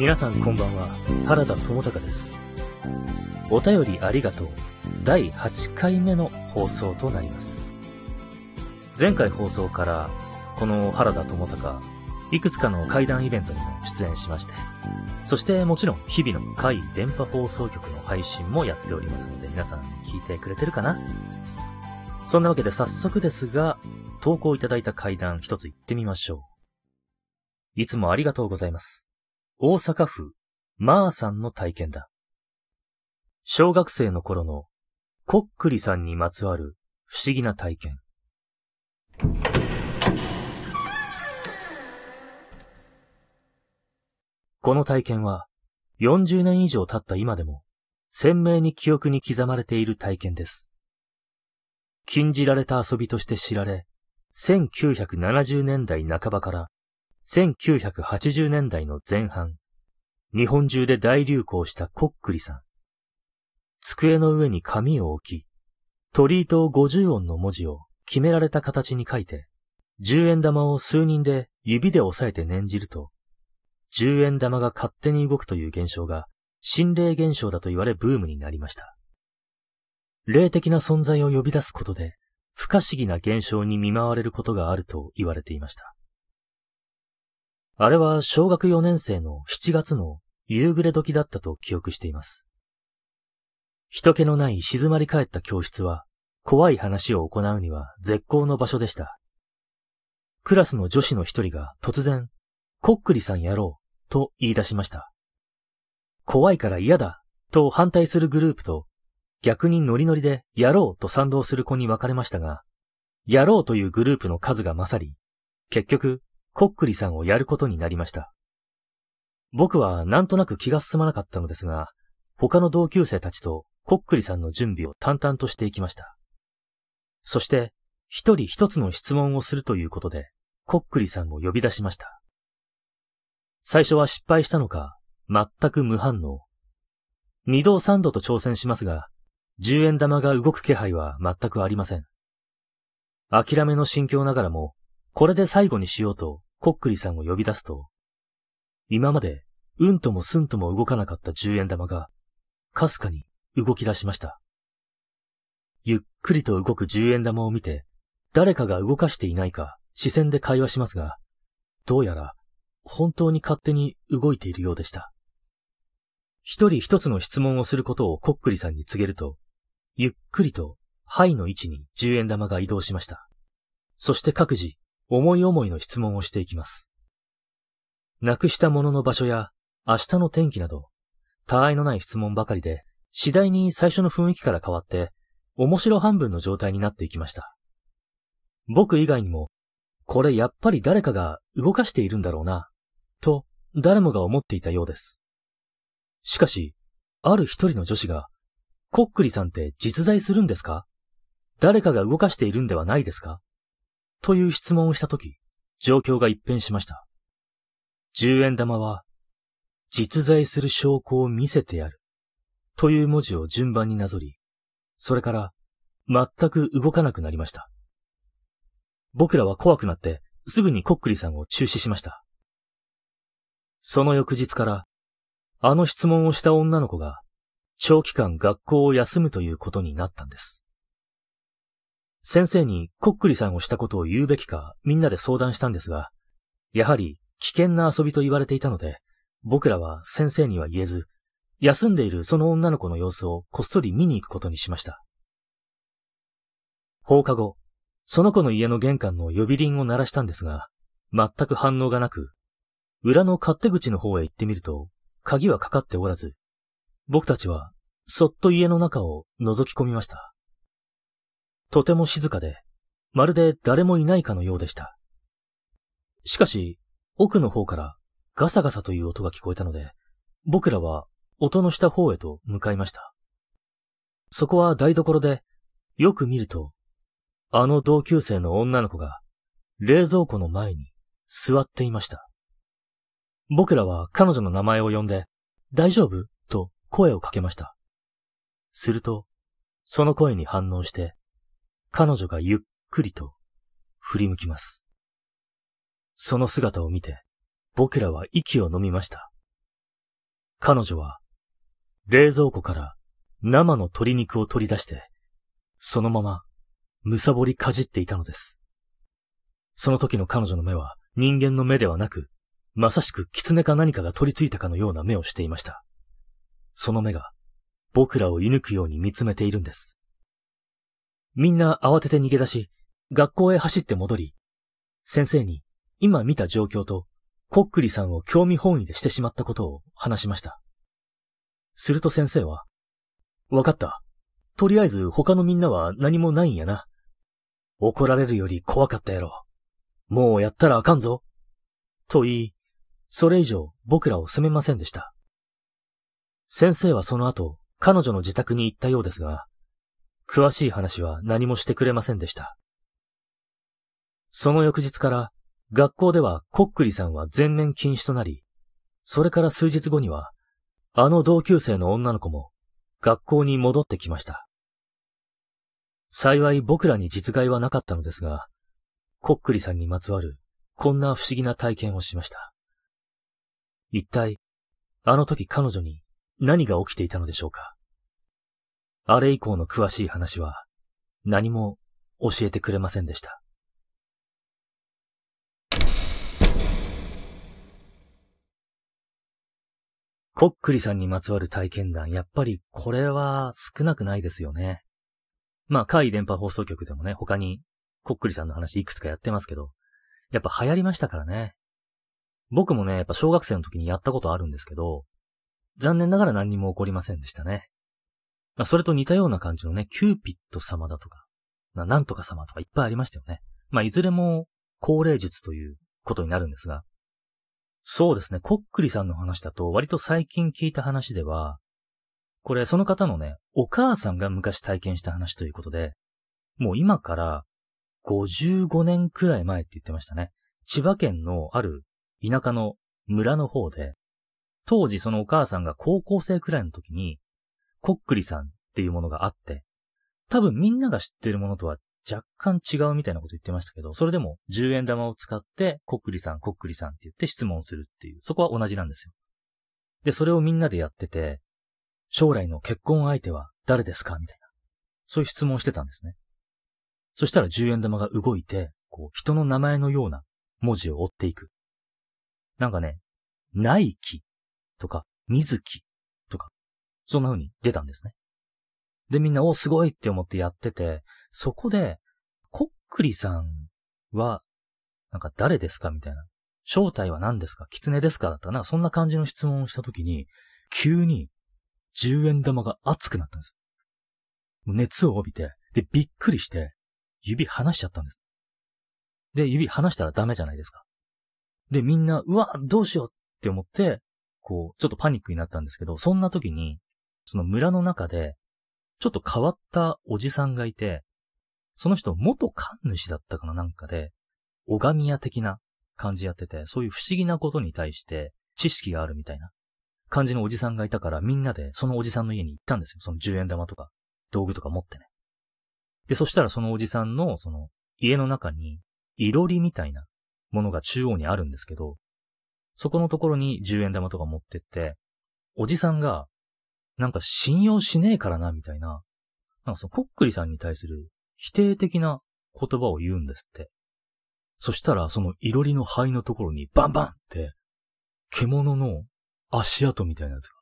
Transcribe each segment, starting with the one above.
皆さんこんばんは、原田智隆です。お便りありがとう。第8回目の放送となります。前回放送から、この原田智隆、いくつかの怪談イベントにも出演しまして、そしてもちろん日々の怪電波放送局の配信もやっておりますので、皆さん聞いてくれてるかな？そんなわけで早速ですが、投稿いただいた怪談一つ言ってみましょう。いつもありがとうございます。大阪府、まーさんの体験だ。小学生の頃の、こっくりさんにまつわる不思議な体験。この体験は、40年以上経った今でも、鮮明に記憶に刻まれている体験です。禁じられた遊びとして知られ、1970年代半ばから1980年代の前半、日本中で大流行したこっくりさん。机の上に紙を置き、鳥糸50音の文字を決められた形に書いて、10円玉を数人で指で押さえて念じると、10円玉が勝手に動くという現象が心霊現象だと言われブームになりました。霊的な存在を呼び出すことで、不可思議な現象に見舞われることがあると言われていました。あれは小学4年生の7月の夕暮れ時だったと記憶しています。人気のない静まり返った教室は、怖い話を行うには絶好の場所でした。クラスの女子の一人が突然、こっくりさんやろう、と言い出しました。怖いから嫌だ、と反対するグループと、逆にノリノリでやろうと賛同する子に分かれましたが、やろうというグループの数が勝り、結局、こっくりさんをやることになりました。僕はなんとなく気が進まなかったのですが、他の同級生たちとこっくりさんの準備を淡々としていきました。そして、一人一つの質問をするということで、こっくりさんを呼び出しました。最初は失敗したのか、全く無反応。二度三度と挑戦しますが、十円玉が動く気配は全くありません。諦めの心境ながらも、これで最後にしようと、こっくりさんを呼び出すと、今まで、うんともすんとも動かなかった十円玉が、かすかに動き出しました。ゆっくりと動く十円玉を見て、誰かが動かしていないか視線で会話しますが、どうやら、本当に勝手に動いているようでした。一人一つの質問をすることをこっくりさんに告げると、ゆっくりと、肺の位置に十円玉が移動しました。そして各自、思い思いの質問をしていきます。なくしたものの場所や、明日の天気など、他愛のない質問ばかりで、次第に最初の雰囲気から変わって、面白半分の状態になっていきました。僕以外にも、これやっぱり誰かが動かしているんだろうな、と誰もが思っていたようです。しかし、ある一人の女子が、こっくりさんって実在するんですか？誰かが動かしているんではないですか？という質問をしたとき、状況が一変しました。十円玉は、実在する証拠を見せてやる。という文字を順番になぞり、それから、全く動かなくなりました。僕らは怖くなって、すぐにこっくりさんを中止しました。その翌日から、あの質問をした女の子が、長期間学校を休むということになったんです。先生にこっくりさんをしたことを言うべきかみんなで相談したんですが、やはり危険な遊びと言われていたので、僕らは先生には言えず、休んでいるその女の子の様子をこっそり見に行くことにしました。放課後、その子の家の玄関の呼び鈴を鳴らしたんですが、全く反応がなく、裏の勝手口の方へ行ってみると、鍵はかかっておらず、僕たちはそっと家の中を覗き込みました。とても静かで、まるで誰もいないかのようでした。しかし、奥の方からガサガサという音が聞こえたので、僕らは音のした方へと向かいました。そこは台所で、よく見ると、あの同級生の女の子が冷蔵庫の前に座っていました。僕らは彼女の名前を呼んで、大丈夫？と声をかけました。すると、その声に反応して、彼女がゆっくりと振り向きます。その姿を見て、僕らは息を飲みました。彼女は冷蔵庫から生の鶏肉を取り出して、そのままむさぼりかじっていたのです。その時の彼女の目は人間の目ではなく、まさしく狐か何かが取り付いたかのような目をしていました。その目が僕らを射抜くように見つめているんです。みんな慌てて逃げ出し、学校へ走って戻り、先生に今見た状況とコックリさんを興味本位でしてしまったことを話しました。すると先生は、わかった。とりあえず他のみんなは何もないんやな。怒られるより怖かったやろ。もうやったらあかんぞ。と言い、それ以上僕らを責めませんでした。先生はその後、彼女の自宅に行ったようですが、詳しい話は何もしてくれませんでした。その翌日から学校ではコックリさんは全面禁止となり、それから数日後には、あの同級生の女の子も学校に戻ってきました。幸い僕らに実害はなかったのですが、コックリさんにまつわるこんな不思議な体験をしました。一体、あの時彼女に何が起きていたのでしょうか？あれ以降の詳しい話は何も教えてくれませんでした。コックリさんにまつわる体験談、やっぱりこれは少なくないですよね。まあ、海電波放送局でもね、他にコックリさんの話いくつかやってますけど、やっぱ流行りましたからね。僕もね、やっぱ小学生の時にやったことあるんですけど、残念ながら何にも起こりませんでしたね。まあ、それと似たような感じのね、キューピット様だとか、なんとか様とかいっぱいありましたよね。まあ、いずれも、高齢術ということになるんですが、そうですね、コックリさんの話だと、割と最近聞いた話では、これ、その方のね、お母さんが昔体験した話ということで、もう今から55年くらい前って言ってましたね。千葉県のある田舎の村の方で、当時そのお母さんが高校生くらいの時に、こっくりさんっていうものがあって、多分みんなが知ってるものとは若干違うみたいなこと言ってましたけど、それでも10円玉を使って、こっくりさん、こっくりさんって言って質問するっていう、そこは同じなんですよ。で、それをみんなでやってて、将来の結婚相手は誰ですかみたいな。そういう質問してたんですね。そしたら10円玉が動いて、こう、人の名前のような文字を追っていく。なんかね、ナイキとか、水木とか、そんな風に出たんですね。で、みんな、お、すごいって思ってやってて、そこで、コックリさんは、なんか誰ですかみたいな。正体は何ですか？狐ですか？だったなそんな感じの質問をしたときに、急に、10円玉が熱くなったんです。熱を帯びて、で、びっくりして、指離しちゃったんです。で、指離したらダメじゃないですか。で、みんな、うわ、どうしようって思って、こう、ちょっとパニックになったんですけど、そんな時に、その村の中で、ちょっと変わったおじさんがいて、その人元神主だったかななんかで、拝み屋的な感じやってて、そういう不思議なことに対して知識があるみたいな感じのおじさんがいたからみんなでそのおじさんの家に行ったんですよ。その10円玉とか道具とか持ってね。で、そしたらそのおじさんのその家の中にいろりみたいなものが中央にあるんですけど、そこのところに10円玉とか持ってって、おじさんがなんか信用しねえからな、みたいな。なんかそのコックリさんに対する否定的な言葉を言うんですって。そしたら、そのいろりの灰のところにバンバンって、獣の足跡みたいなやつが、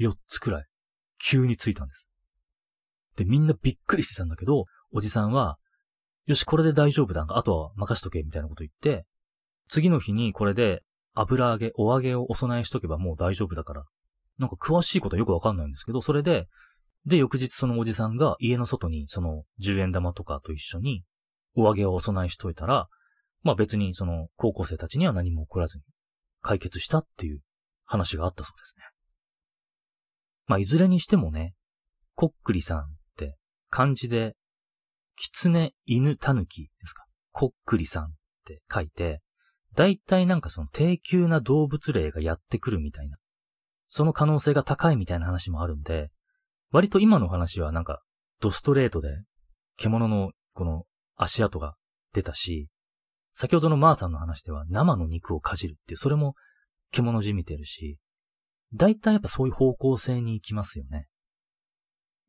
4つくらい、急についたんです。で、みんなびっくりしてたんだけど、おじさんは、よし、これで大丈夫だ。あとは任しとけ、みたいなこと言って、次の日にこれで油揚げ、お揚げをお供えしとけばもう大丈夫だから、なんか詳しいことはよくわかんないんですけど、それで、で、翌日そのおじさんが家の外にその10円玉とかと一緒にお揚げをお供えしといたら、まあ別にその高校生たちには何も起こらずに解決したっていう話があったそうですね。まあいずれにしてもね、こっくりさんって漢字で、狐、犬、狸ですか？こっくりさんって書いて、だいたいなんかその低級な動物霊がやってくるみたいなその可能性が高いみたいな話もあるんで、割と今の話はなんか、ドストレートで、獣のこの足跡が出たし、先ほどのマーさんの話では生の肉をかじるっていう、それも獣じみてるし、だいたいやっぱそういう方向性に行きますよね。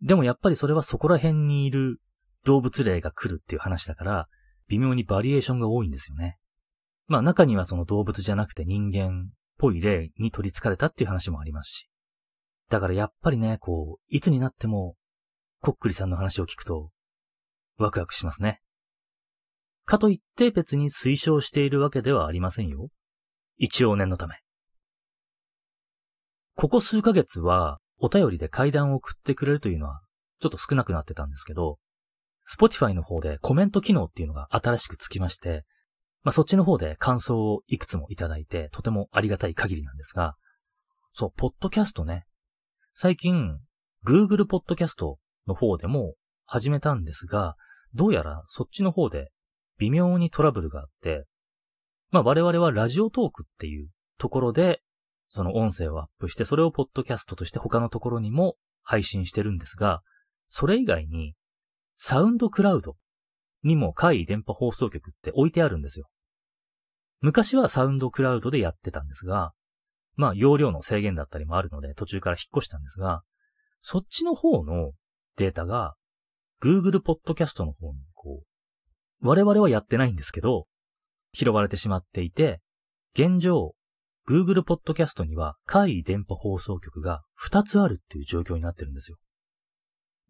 でもやっぱりそれはそこら辺にいる動物霊が来るっていう話だから、微妙にバリエーションが多いんですよね。まあ中にはその動物じゃなくて人間ぽい霊に取り憑かれたっていう話もありますし。だからやっぱりね、こう、いつになっても、こっくりさんの話を聞くと、ワクワクしますね。かといって別に推奨しているわけではありませんよ。一応念のため。ここ数ヶ月は、お便りで階段を送ってくれるというのは、ちょっと少なくなってたんですけど、Spotify の方でコメント機能っていうのが新しくつきまして、まあ、そっちの方で感想をいくつもいただいて、とてもありがたい限りなんですが、そう、ポッドキャストね。最近、Google ポッドキャストの方でも始めたんですが、どうやらそっちの方で微妙にトラブルがあって、まあ我々はラジオトークっていうところでその音声をアップして、それをポッドキャストとして他のところにも配信してるんですが、それ以外に、サウンドクラウドにも怪異電波放送局って置いてあるんですよ。昔はサウンドクラウドでやってたんですが、まあ容量の制限だったりもあるので途中から引っ越したんですが、そっちの方のデータが Google ポッドキャストの方にこう、我々はやってないんですけど、拾われてしまっていて、現状 Google Podcast には怪異電波放送局が2つあるっていう状況になってるんですよ。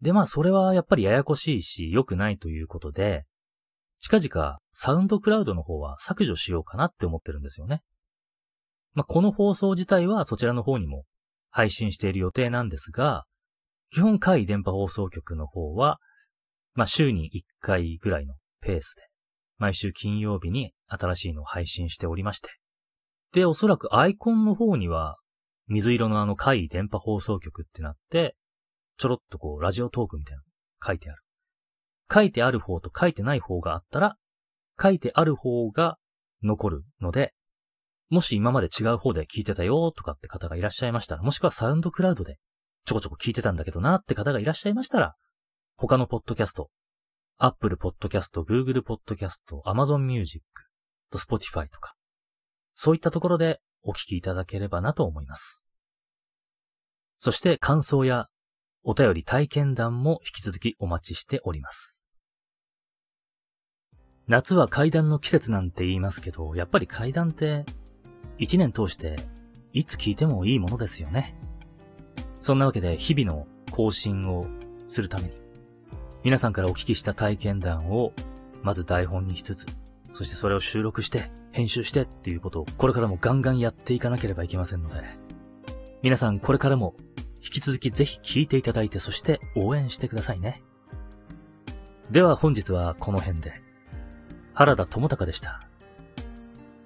で、まあそれはやっぱりややこしいし良くないということで、近々サウンドクラウドの方は削除しようかなって思ってるんですよね。まあこの放送自体はそちらの方にも配信している予定なんですが、基本怪異電波放送局の方は、まあ週に1回ぐらいのペースで、毎週金曜日に新しいのを配信しておりまして、で、おそらくアイコンの方には、水色のあの怪異電波放送局ってなって、ちょろっとこう、ラジオトークみたいなの書いてある。書いてある方と書いてない方があったら、書いてある方が残るので、もし今まで違う方で聞いてたよとかって方がいらっしゃいましたら、もしくはサウンドクラウドでちょこちょこ聞いてたんだけどなって方がいらっしゃいましたら、他のポッドキャスト、Apple Podcast、Google Podcast、Amazon Music、Spotify とか、そういったところでお聞きいただければなと思います。そして感想やお便り体験談も引き続きお待ちしております。夏は階段の季節なんて言いますけど、やっぱり階段って一年通していつ聞いてもいいものですよね。そんなわけで日々の更新をするために、皆さんからお聞きした体験談をまず台本にしつつ、そしてそれを収録して、編集してっていうことをこれからもガンガンやっていかなければいけませんので、皆さんこれからも引き続きぜひ聞いていただいてそして応援してくださいね。では本日はこの辺で、原田智隆でした。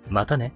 またね。